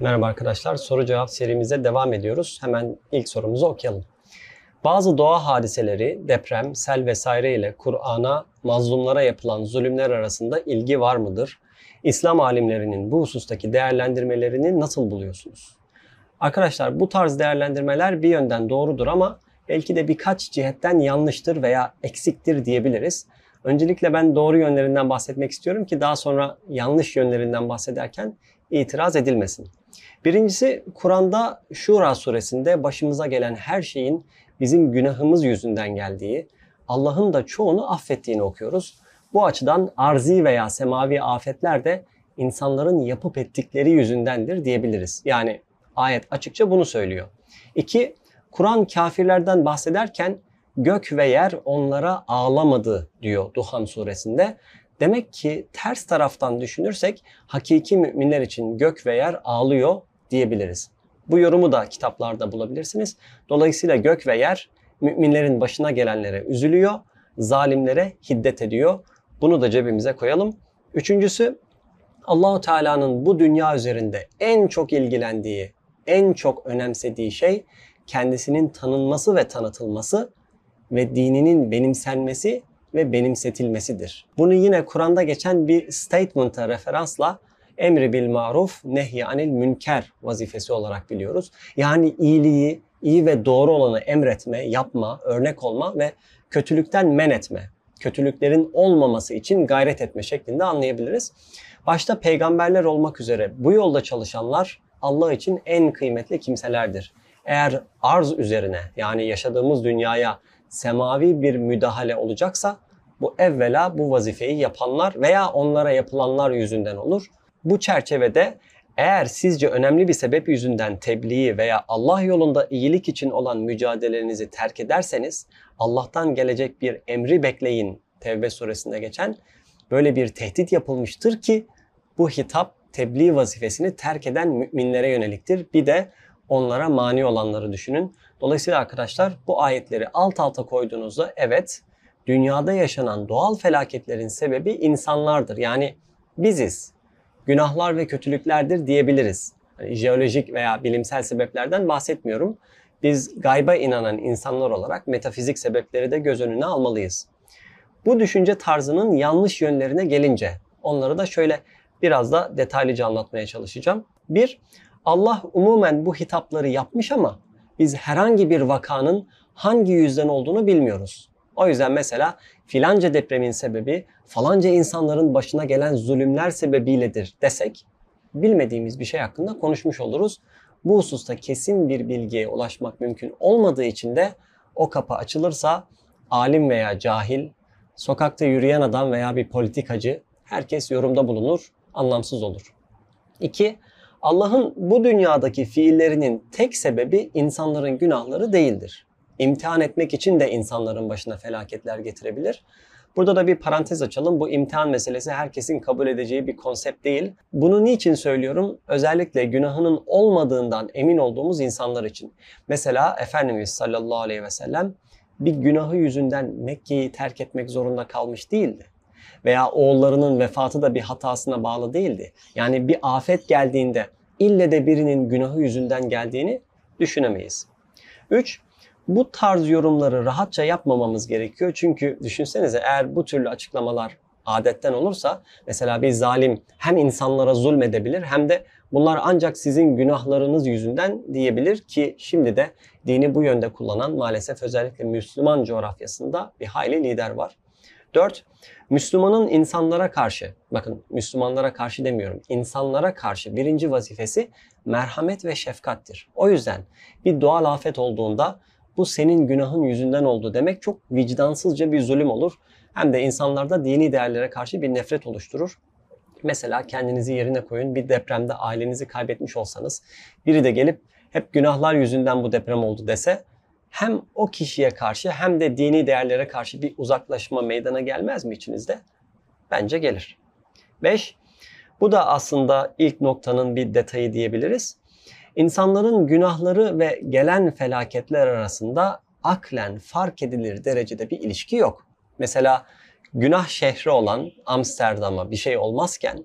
Merhaba arkadaşlar. Soru cevap serimize devam ediyoruz. Hemen ilk sorumuzu okuyalım. Bazı doğa hadiseleri, deprem, sel vesaire ile Kur'an'a, mazlumlara yapılan zulümler arasında ilgi var mıdır? İslam alimlerinin bu husustaki değerlendirmelerini nasıl buluyorsunuz? Arkadaşlar bu tarz değerlendirmeler bir yönden doğrudur ama belki de birkaç cihetten yanlıştır veya eksiktir diyebiliriz. Öncelikle ben doğru yönlerinden bahsetmek istiyorum ki daha sonra yanlış yönlerinden bahsederken itiraz edilmesin. Birincisi Kur'an'da Şura suresinde başımıza gelen her şeyin bizim günahımız yüzünden geldiği, Allah'ın da çoğunu affettiğini okuyoruz. Bu açıdan arzi veya semavi afetler de insanların yapıp ettikleri yüzündendir diyebiliriz. Yani ayet açıkça bunu söylüyor. İki, Kur'an kafirlerden bahsederken gök ve yer onlara ağlamadı diyor Duhan suresinde. Demek ki ters taraftan düşünürsek hakiki müminler için gök ve yer ağlıyor diyebiliriz. Bu yorumu da kitaplarda bulabilirsiniz. Dolayısıyla gök ve yer müminlerin başına gelenlere üzülüyor, zalimlere hiddet ediyor. Bunu da cebimize koyalım. Üçüncüsü Allahu Teala'nın bu dünya üzerinde en çok ilgilendiği, en çok önemsediği şey kendisinin tanınması ve tanıtılması ve dininin benimsenmesi ve benimsetilmesidir. Bunu yine Kur'an'da geçen bir statement'a referansla emri bil maruf nehy anil münker vazifesi olarak biliyoruz. Yani iyiliği, iyi ve doğru olanı emretme, yapma, örnek olma ve kötülükten men etme, kötülüklerin olmaması için gayret etme şeklinde anlayabiliriz. Başta peygamberler olmak üzere bu yolda çalışanlar Allah için en kıymetli kimselerdir. Eğer arz üzerine yani yaşadığımız dünyaya semavi bir müdahale olacaksa bu evvela bu vazifeyi yapanlar veya onlara yapılanlar yüzünden olur. Bu çerçevede eğer sizce önemli bir sebep yüzünden tebliği veya Allah yolunda iyilik için olan mücadelelerinizi terk ederseniz Allah'tan gelecek bir emri bekleyin Tevbe suresinde geçen böyle bir tehdit yapılmıştır ki bu hitap tebliğ vazifesini terk eden müminlere yöneliktir. Bir de onlara mani olanları düşünün. Dolayısıyla arkadaşlar bu ayetleri alt alta koyduğunuzda evet dünyada yaşanan doğal felaketlerin sebebi insanlardır. Yani biziz. Günahlar ve kötülüklerdir diyebiliriz. Yani jeolojik veya bilimsel sebeplerden bahsetmiyorum. Biz gayba inanan insanlar olarak metafizik sebepleri de göz önüne almalıyız. Bu düşünce tarzının yanlış yönlerine gelince onları da şöyle biraz da detaylıca anlatmaya çalışacağım. Bir, Allah umumen bu hitapları yapmış ama biz herhangi bir vakanın hangi yüzden olduğunu bilmiyoruz. O yüzden mesela filanca depremin sebebi falanca insanların başına gelen zulümler sebebiyledir desek bilmediğimiz bir şey hakkında konuşmuş oluruz. Bu hususta kesin bir bilgiye ulaşmak mümkün olmadığı için de o kapı açılırsa alim veya cahil, sokakta yürüyen adam veya bir politikacı herkes yorumda bulunur, anlamsız olur. 2. Allah'ın bu dünyadaki fiillerinin tek sebebi insanların günahları değildir. İmtihan etmek için de insanların başına felaketler getirebilir. Burada da bir parantez açalım. Bu imtihan meselesi herkesin kabul edeceği bir konsept değil. Bunu niçin söylüyorum? Özellikle günahının olmadığından emin olduğumuz insanlar için. Mesela Efendimiz sallallahu aleyhi ve sellem bir günahı yüzünden Mekke'yi terk etmek zorunda kalmış değildi veya oğullarının vefatı da bir hatasına bağlı değildi. Yani bir afet geldiğinde ille de birinin günahı yüzünden geldiğini düşünemeyiz. 3. Bu tarz yorumları rahatça yapmamamız gerekiyor. Çünkü düşünsenize eğer bu türlü açıklamalar adetten olursa mesela bir zalim hem insanlara zulmedebilir hem de bunlar ancak sizin günahlarınız yüzünden diyebilir ki şimdi de dini bu yönde kullanan maalesef özellikle Müslüman coğrafyasında bir hayli lider var. 4. Müslümanın insanlara karşı, bakın Müslümanlara karşı demiyorum, insanlara karşı birinci vazifesi merhamet ve şefkattir. O yüzden bir doğal afet olduğunda bu senin günahın yüzünden oldu demek çok vicdansızca bir zulüm olur. Hem de insanlarda dini değerlere karşı bir nefret oluşturur. Mesela kendinizi yerine koyun bir depremde ailenizi kaybetmiş olsanız biri de gelip hep günahlar yüzünden bu deprem oldu dese hem o kişiye karşı hem de dini değerlere karşı bir uzaklaşma meydana gelmez mi içinizde? Bence gelir. 5. Bu da aslında ilk noktanın bir detayı diyebiliriz. İnsanların günahları ve gelen felaketler arasında aklen fark edilir derecede bir ilişki yok. Mesela günah şehri olan Amsterdam'a bir şey olmazken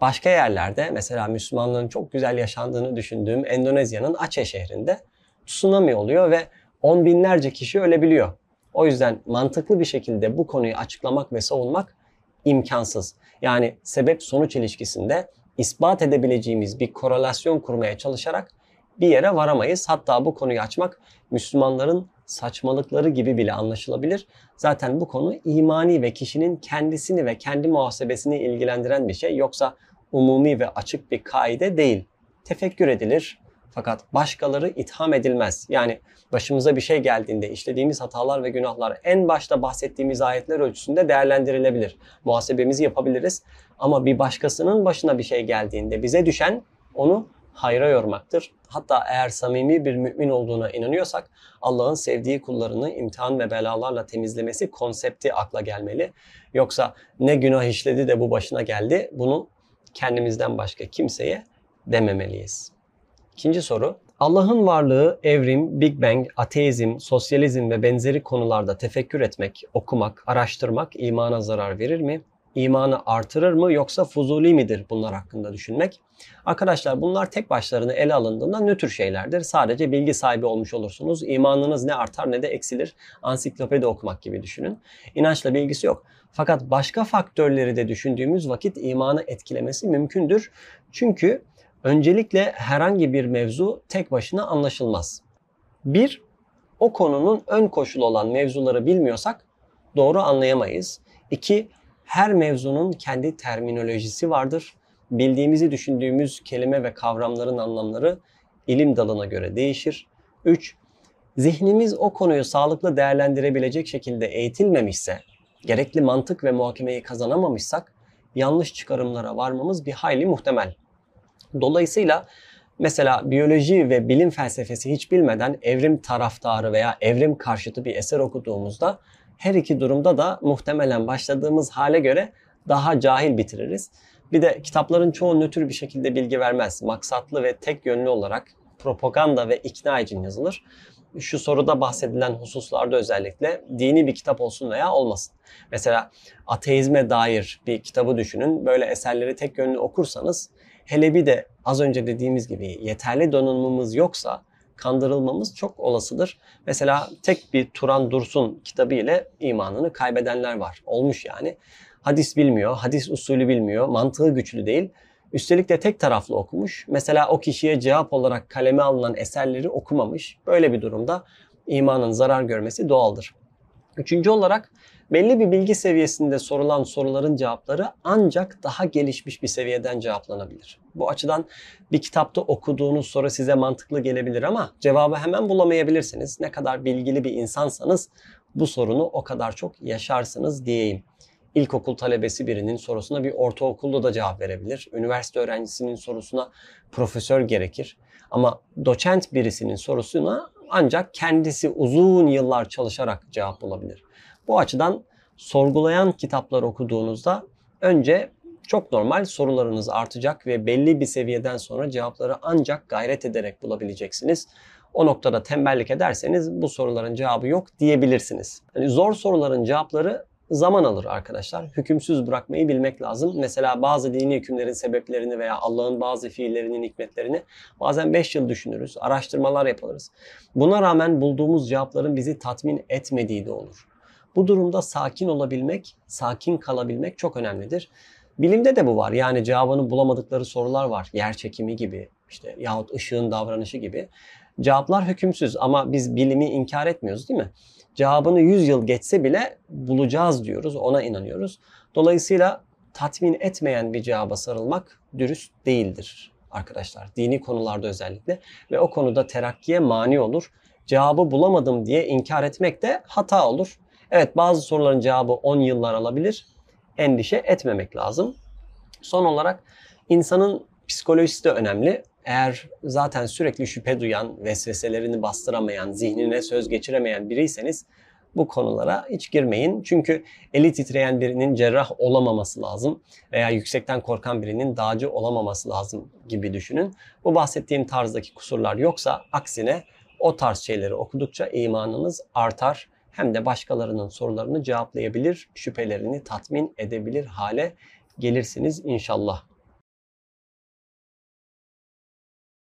Başka yerlerde mesela Müslümanlığın çok güzel yaşandığını düşündüğüm Endonezya'nın Aceh şehrinde tsunami oluyor ve on binlerce kişi ölebiliyor. O yüzden mantıklı bir şekilde bu konuyu açıklamak ve savunmak imkansız. Yani sebep sonuç ilişkisinde ispat edebileceğimiz bir korelasyon kurmaya çalışarak bir yere varamayız. Hatta bu konuyu açmak Müslümanların saçmalıkları gibi bile anlaşılabilir. Zaten bu konu imani ve kişinin kendisini ve kendi muhasebesini ilgilendiren bir şey. Yoksa umumi ve açık bir kaide değil. Tefekkür edilir fakat başkaları itham edilmez. Yani başımıza bir şey geldiğinde işlediğimiz hatalar ve günahlar en başta bahsettiğimiz ayetler ölçüsünde değerlendirilebilir. Muhasebemizi yapabiliriz ama bir başkasının başına bir şey geldiğinde bize düşen onu hayra yormaktır. Hatta eğer samimi bir mümin olduğuna inanıyorsak Allah'ın sevdiği kullarını imtihan ve belalarla temizlemesi konsepti akla gelmeli. Yoksa ne günah işledi de bu başına geldi bunu kendimizden başka kimseye dememeliyiz. İkinci soru. Allah'ın varlığı, evrim, Big Bang, ateizm, sosyalizm ve benzeri konularda tefekkür etmek, okumak, araştırmak imana zarar verir mi? İmanı artırır mı yoksa fuzuli midir bunlar hakkında düşünmek? Arkadaşlar bunlar tek başlarına ele alındığında nötr şeylerdir. Sadece bilgi sahibi olmuş olursunuz. İmanınız ne artar ne de eksilir. Ansiklopedi okumak gibi düşünün. İnançla bilgisi yok. Fakat başka faktörleri de düşündüğümüz vakit imanı etkilemesi mümkündür. Çünkü Öncelikle herhangi bir mevzu tek başına anlaşılmaz. Bir, o konunun ön koşulu olan mevzuları bilmiyorsak doğru anlayamayız. İki, her mevzunun kendi terminolojisi vardır. Bildiğimizi düşündüğümüz kelime ve kavramların anlamları ilim dalına göre değişir. Üç, zihnimiz o konuyu sağlıklı değerlendirebilecek şekilde eğitilmemişse, gerekli mantık ve muhakemeyi kazanamamışsak yanlış çıkarımlara varmamız bir hayli muhtemel. Dolayısıyla mesela biyoloji ve bilim felsefesi hiç bilmeden evrim taraftarı veya evrim karşıtı bir eser okuduğumuzda her iki durumda da muhtemelen başladığımız hale göre daha cahil bitiririz. Bir de kitapların çoğu nötr bir şekilde bilgi vermez. Maksatlı ve tek yönlü olarak propaganda ve ikna için yazılır. Şu soruda bahsedilen hususlarda özellikle dini bir kitap olsun veya olmasın. Mesela ateizme dair bir kitabı düşünün. Böyle eserleri tek yönlü okursanız Hele bir de az önce dediğimiz gibi yeterli donanımımız yoksa kandırılmamız çok olasıdır. Mesela tek bir Turan Dursun kitabı ile imanını kaybedenler var. Olmuş yani. Hadis bilmiyor, hadis usulü bilmiyor, mantığı güçlü değil. Üstelik de tek taraflı okumuş. Mesela o kişiye cevap olarak kaleme alınan eserleri okumamış. Böyle bir durumda imanın zarar görmesi doğaldır. Üçüncü olarak belli bir bilgi seviyesinde sorulan soruların cevapları ancak daha gelişmiş bir seviyeden cevaplanabilir. Bu açıdan bir kitapta okuduğunuz soru size mantıklı gelebilir ama cevabı hemen bulamayabilirsiniz. Ne kadar bilgili bir insansanız bu sorunu o kadar çok yaşarsınız diyeyim. İlkokul talebesi birinin sorusuna bir ortaokulda da cevap verebilir. Üniversite öğrencisinin sorusuna profesör gerekir. Ama doçent birisinin sorusuna ancak kendisi uzun yıllar çalışarak cevap bulabilir. Bu açıdan sorgulayan kitaplar okuduğunuzda önce çok normal sorularınız artacak ve belli bir seviyeden sonra cevapları ancak gayret ederek bulabileceksiniz. O noktada tembellik ederseniz bu soruların cevabı yok diyebilirsiniz. Yani zor soruların cevapları zaman alır arkadaşlar. Hükümsüz bırakmayı bilmek lazım. Mesela bazı dini hükümlerin sebeplerini veya Allah'ın bazı fiillerinin hikmetlerini bazen 5 yıl düşünürüz, araştırmalar yaparız. Buna rağmen bulduğumuz cevapların bizi tatmin etmediği de olur. Bu durumda sakin olabilmek, sakin kalabilmek çok önemlidir. Bilimde de bu var. Yani cevabını bulamadıkları sorular var. Yer çekimi gibi işte yahut ışığın davranışı gibi. Cevaplar hükümsüz ama biz bilimi inkar etmiyoruz değil mi? Cevabını 100 yıl geçse bile bulacağız diyoruz, ona inanıyoruz. Dolayısıyla tatmin etmeyen bir cevaba sarılmak dürüst değildir arkadaşlar. Dini konularda özellikle ve o konuda terakkiye mani olur. Cevabı bulamadım diye inkar etmek de hata olur. Evet bazı soruların cevabı 10 yıllar alabilir. Endişe etmemek lazım. Son olarak insanın psikolojisi de önemli. Eğer zaten sürekli şüphe duyan, vesveselerini bastıramayan, zihnine söz geçiremeyen biriyseniz bu konulara hiç girmeyin. Çünkü eli titreyen birinin cerrah olamaması lazım veya yüksekten korkan birinin dağcı olamaması lazım gibi düşünün. Bu bahsettiğim tarzdaki kusurlar yoksa aksine o tarz şeyleri okudukça imanınız artar hem de başkalarının sorularını cevaplayabilir, şüphelerini tatmin edebilir hale gelirsiniz inşallah.